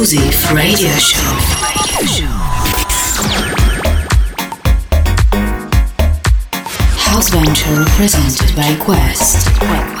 exclusive radio show. House Venture presented by Quest.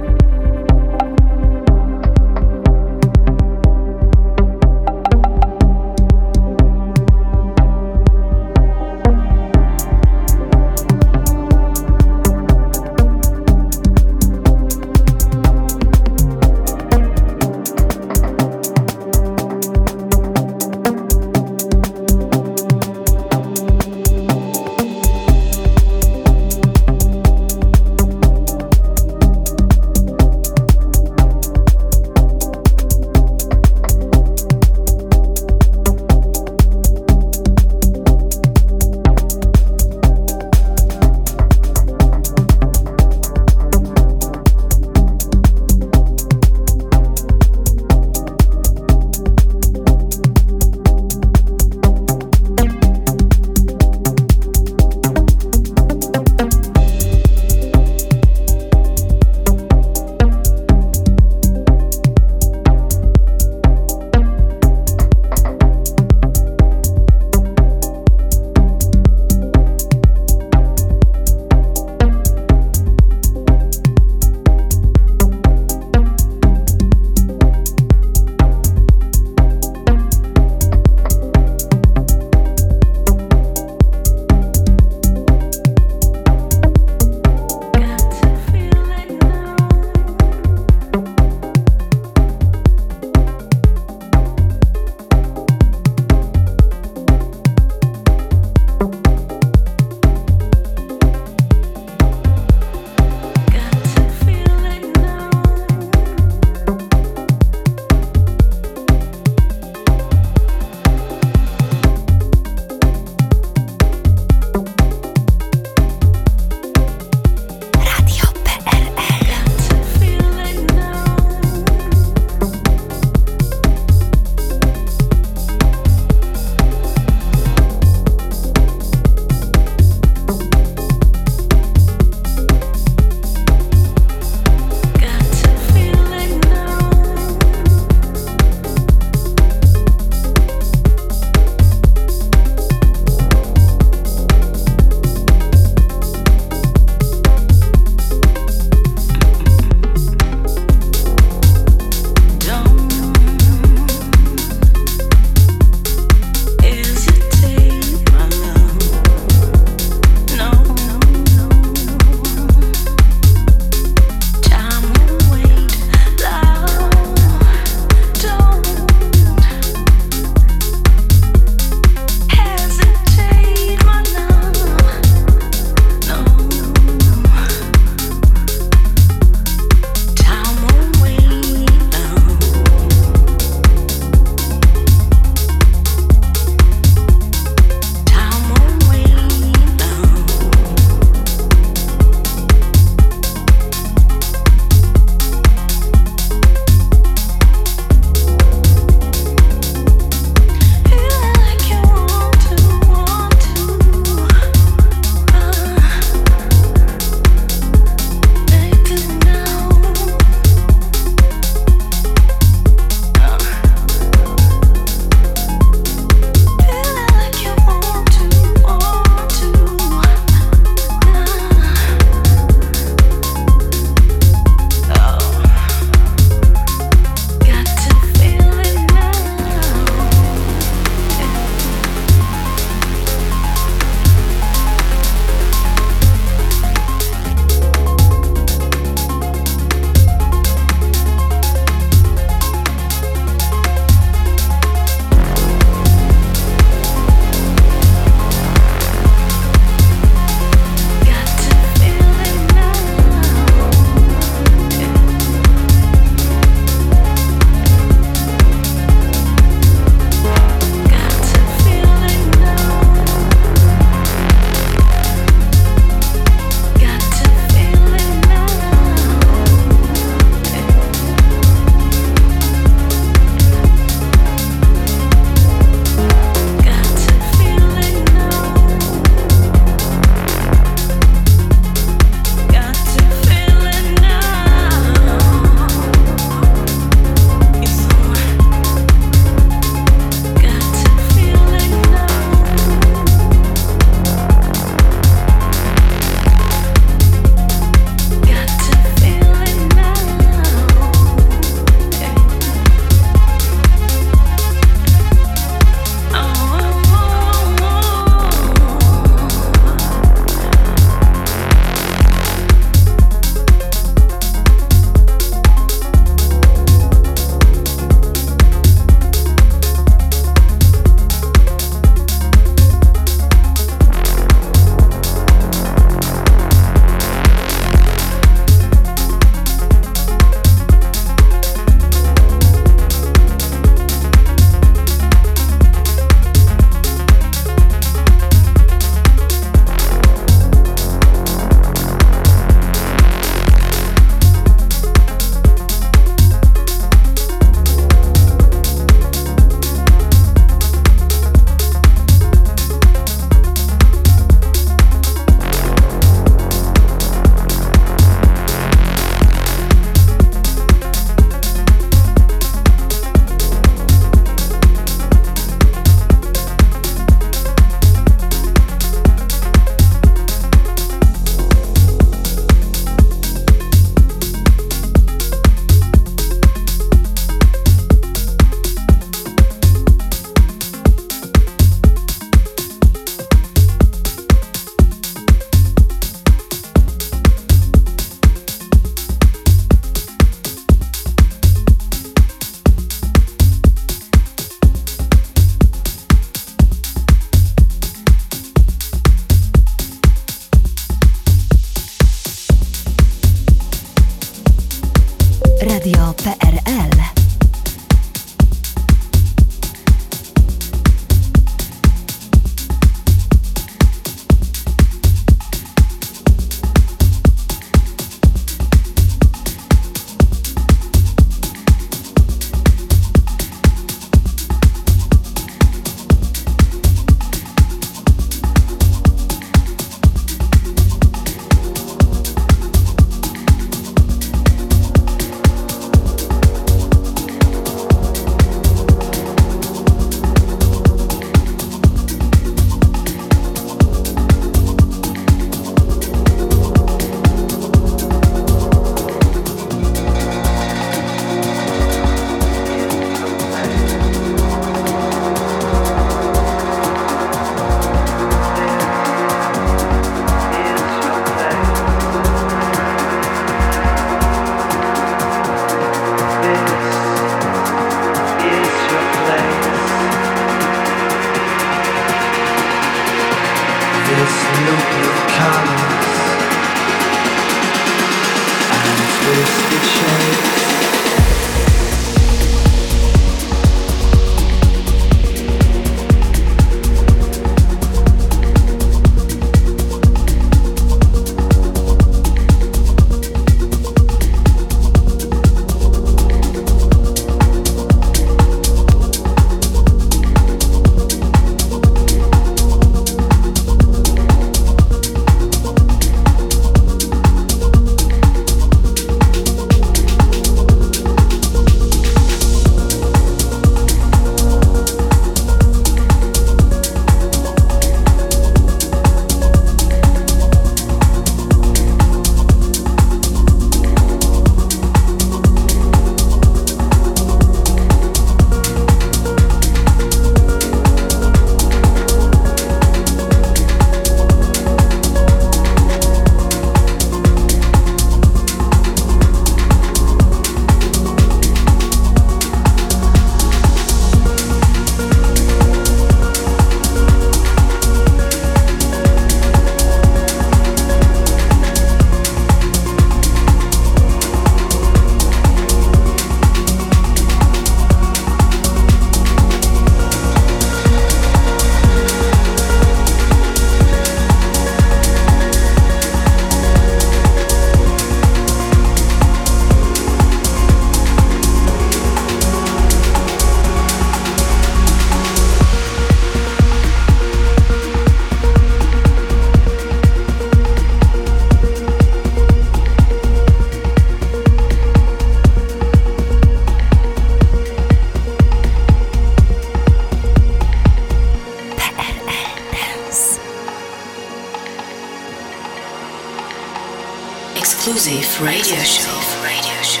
Radio Show. Radio Show.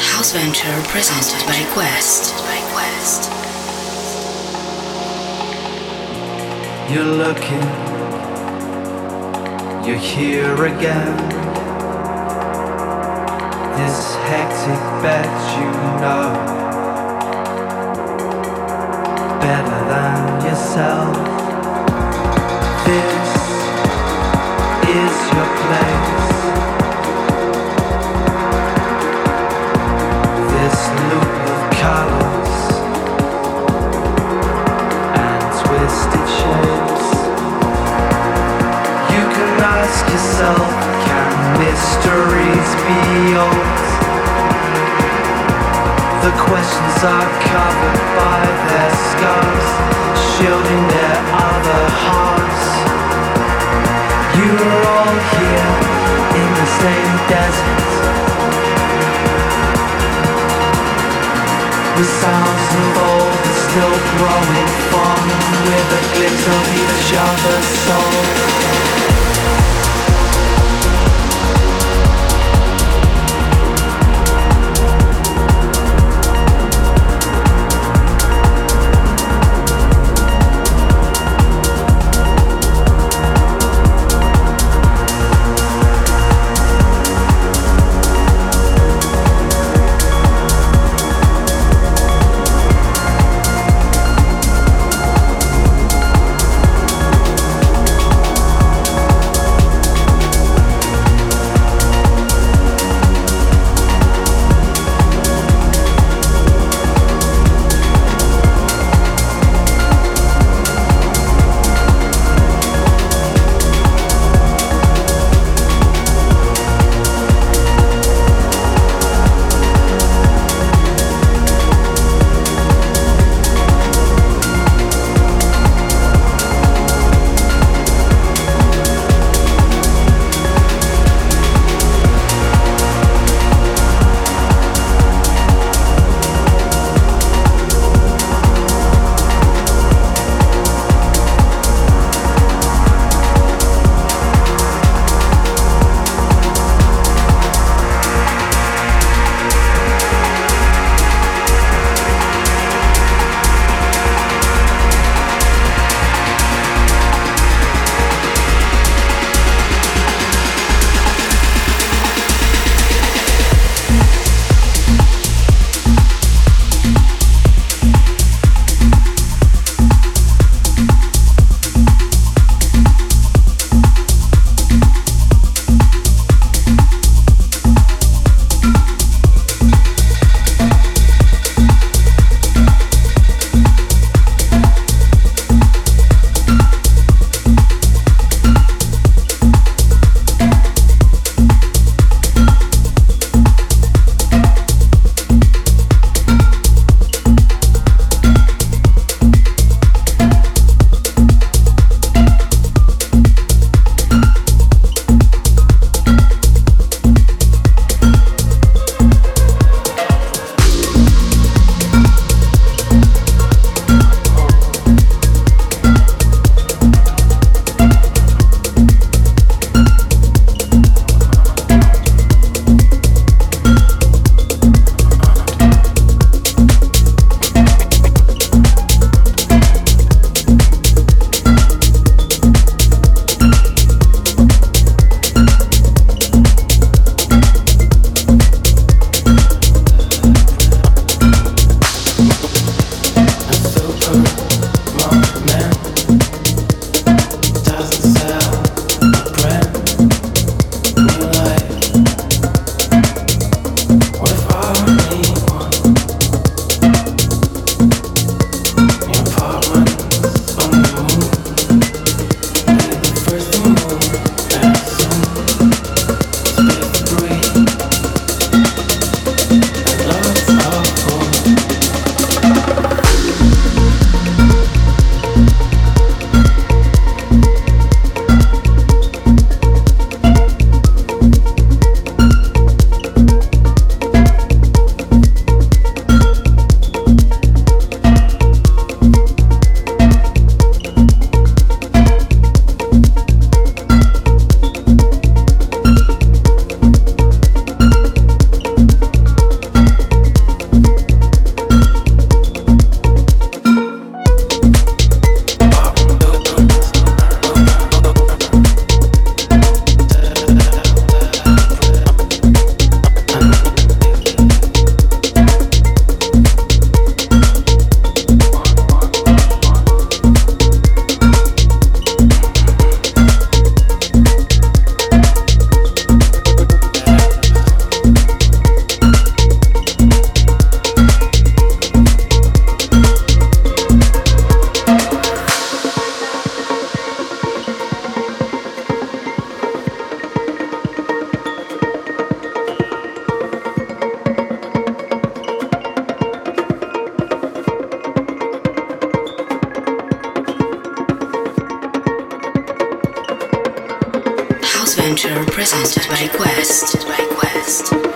House Venture presented by Quest. By Quest. You're looking. You're here again. This hectic bet, you know better than yourself. mysteries beyond. The questions are covered by their scars, shielding their other hearts. You're all here in the same desert. The sounds of old are still growing fond with the glimpse of each other's souls. adventure presented by Quest. By Quest.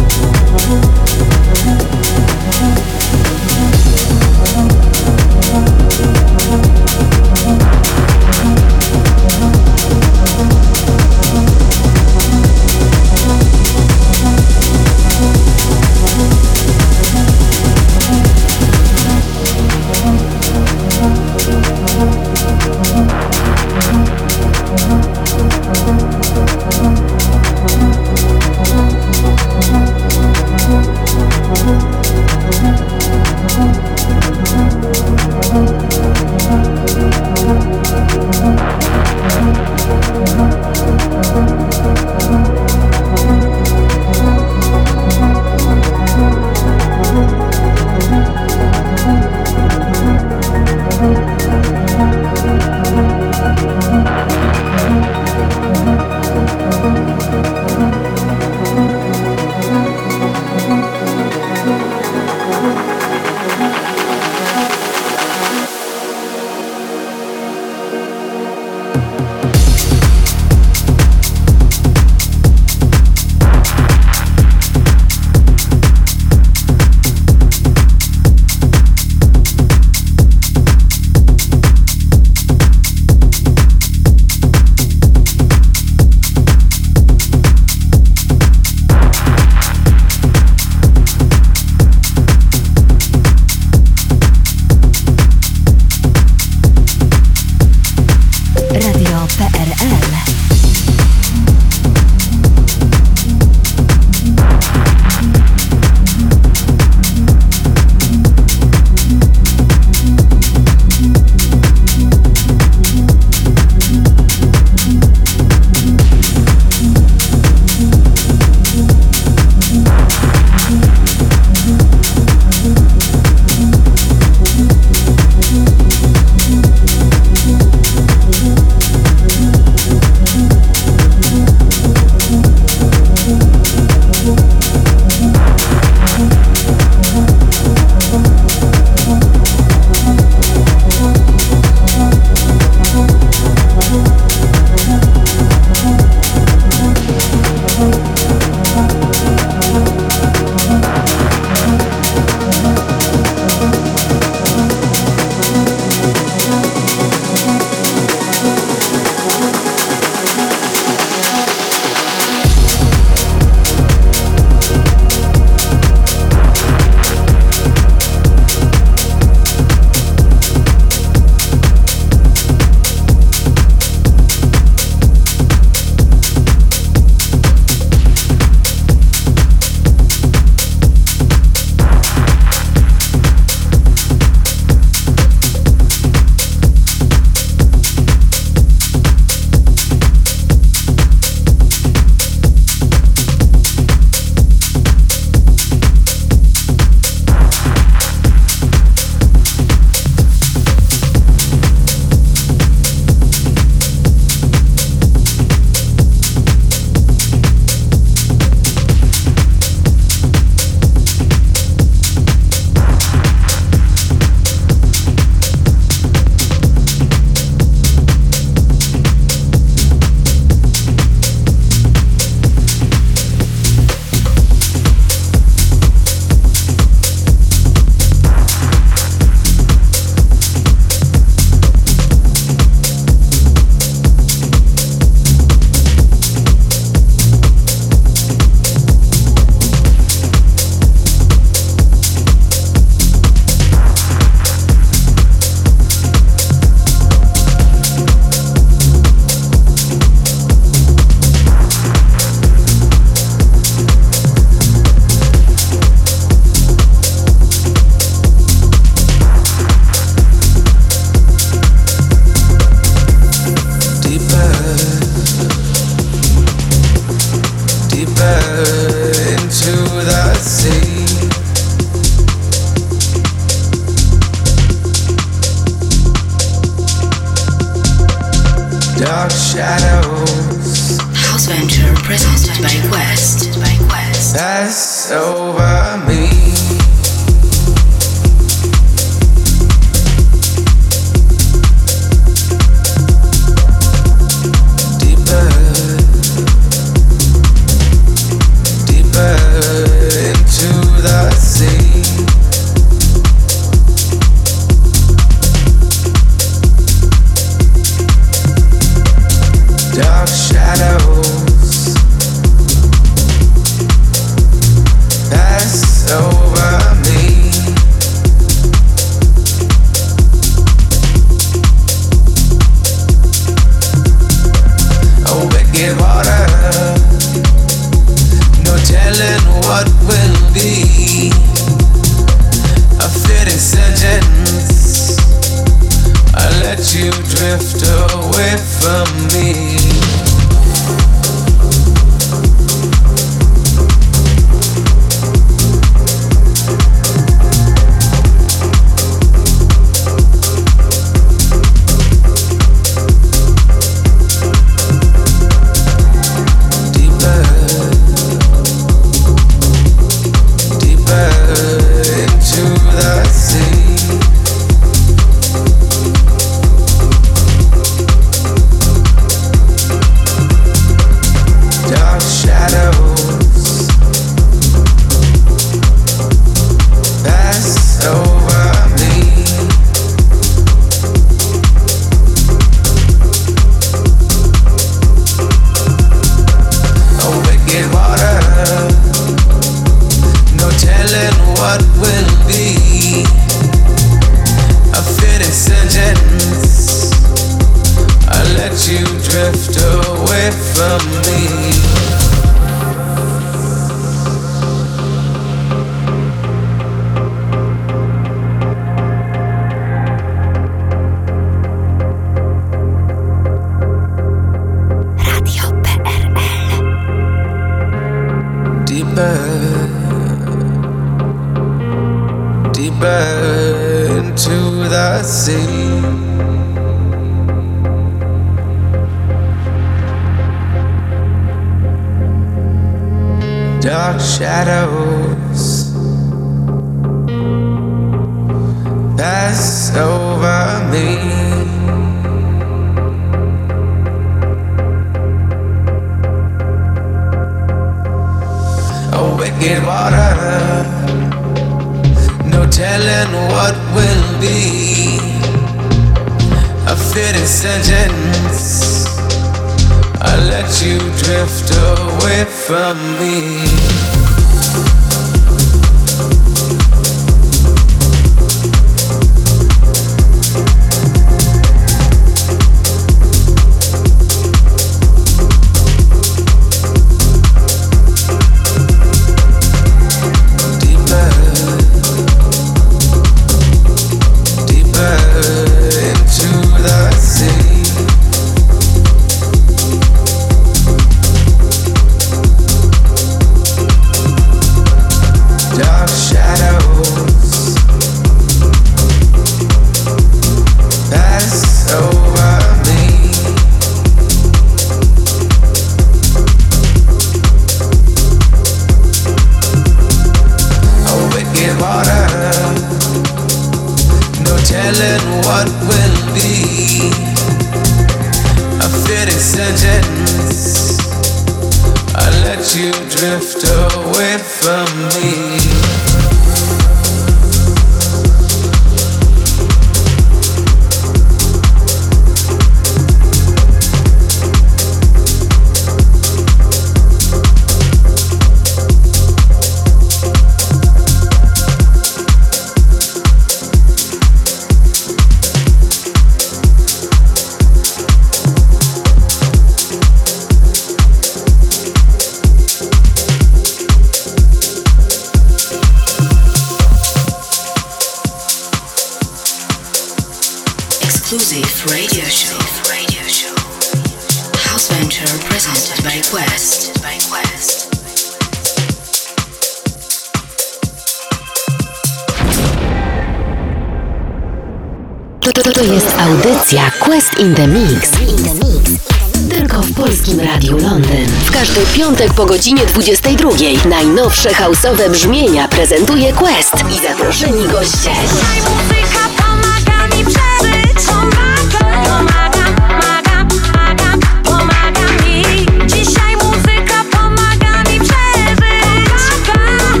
Najnowsze houseowe brzmienia prezentuje Quest i zaproszeni goście. Muzyka pomaga mi przeżyć Pomaga, pomaga, pomaga, pomaga, pomaga mi Dzisiaj muzyka pomaga mi przeżyć Pomaga,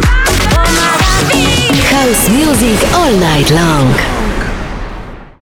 pomaga mi House Music All Night Long.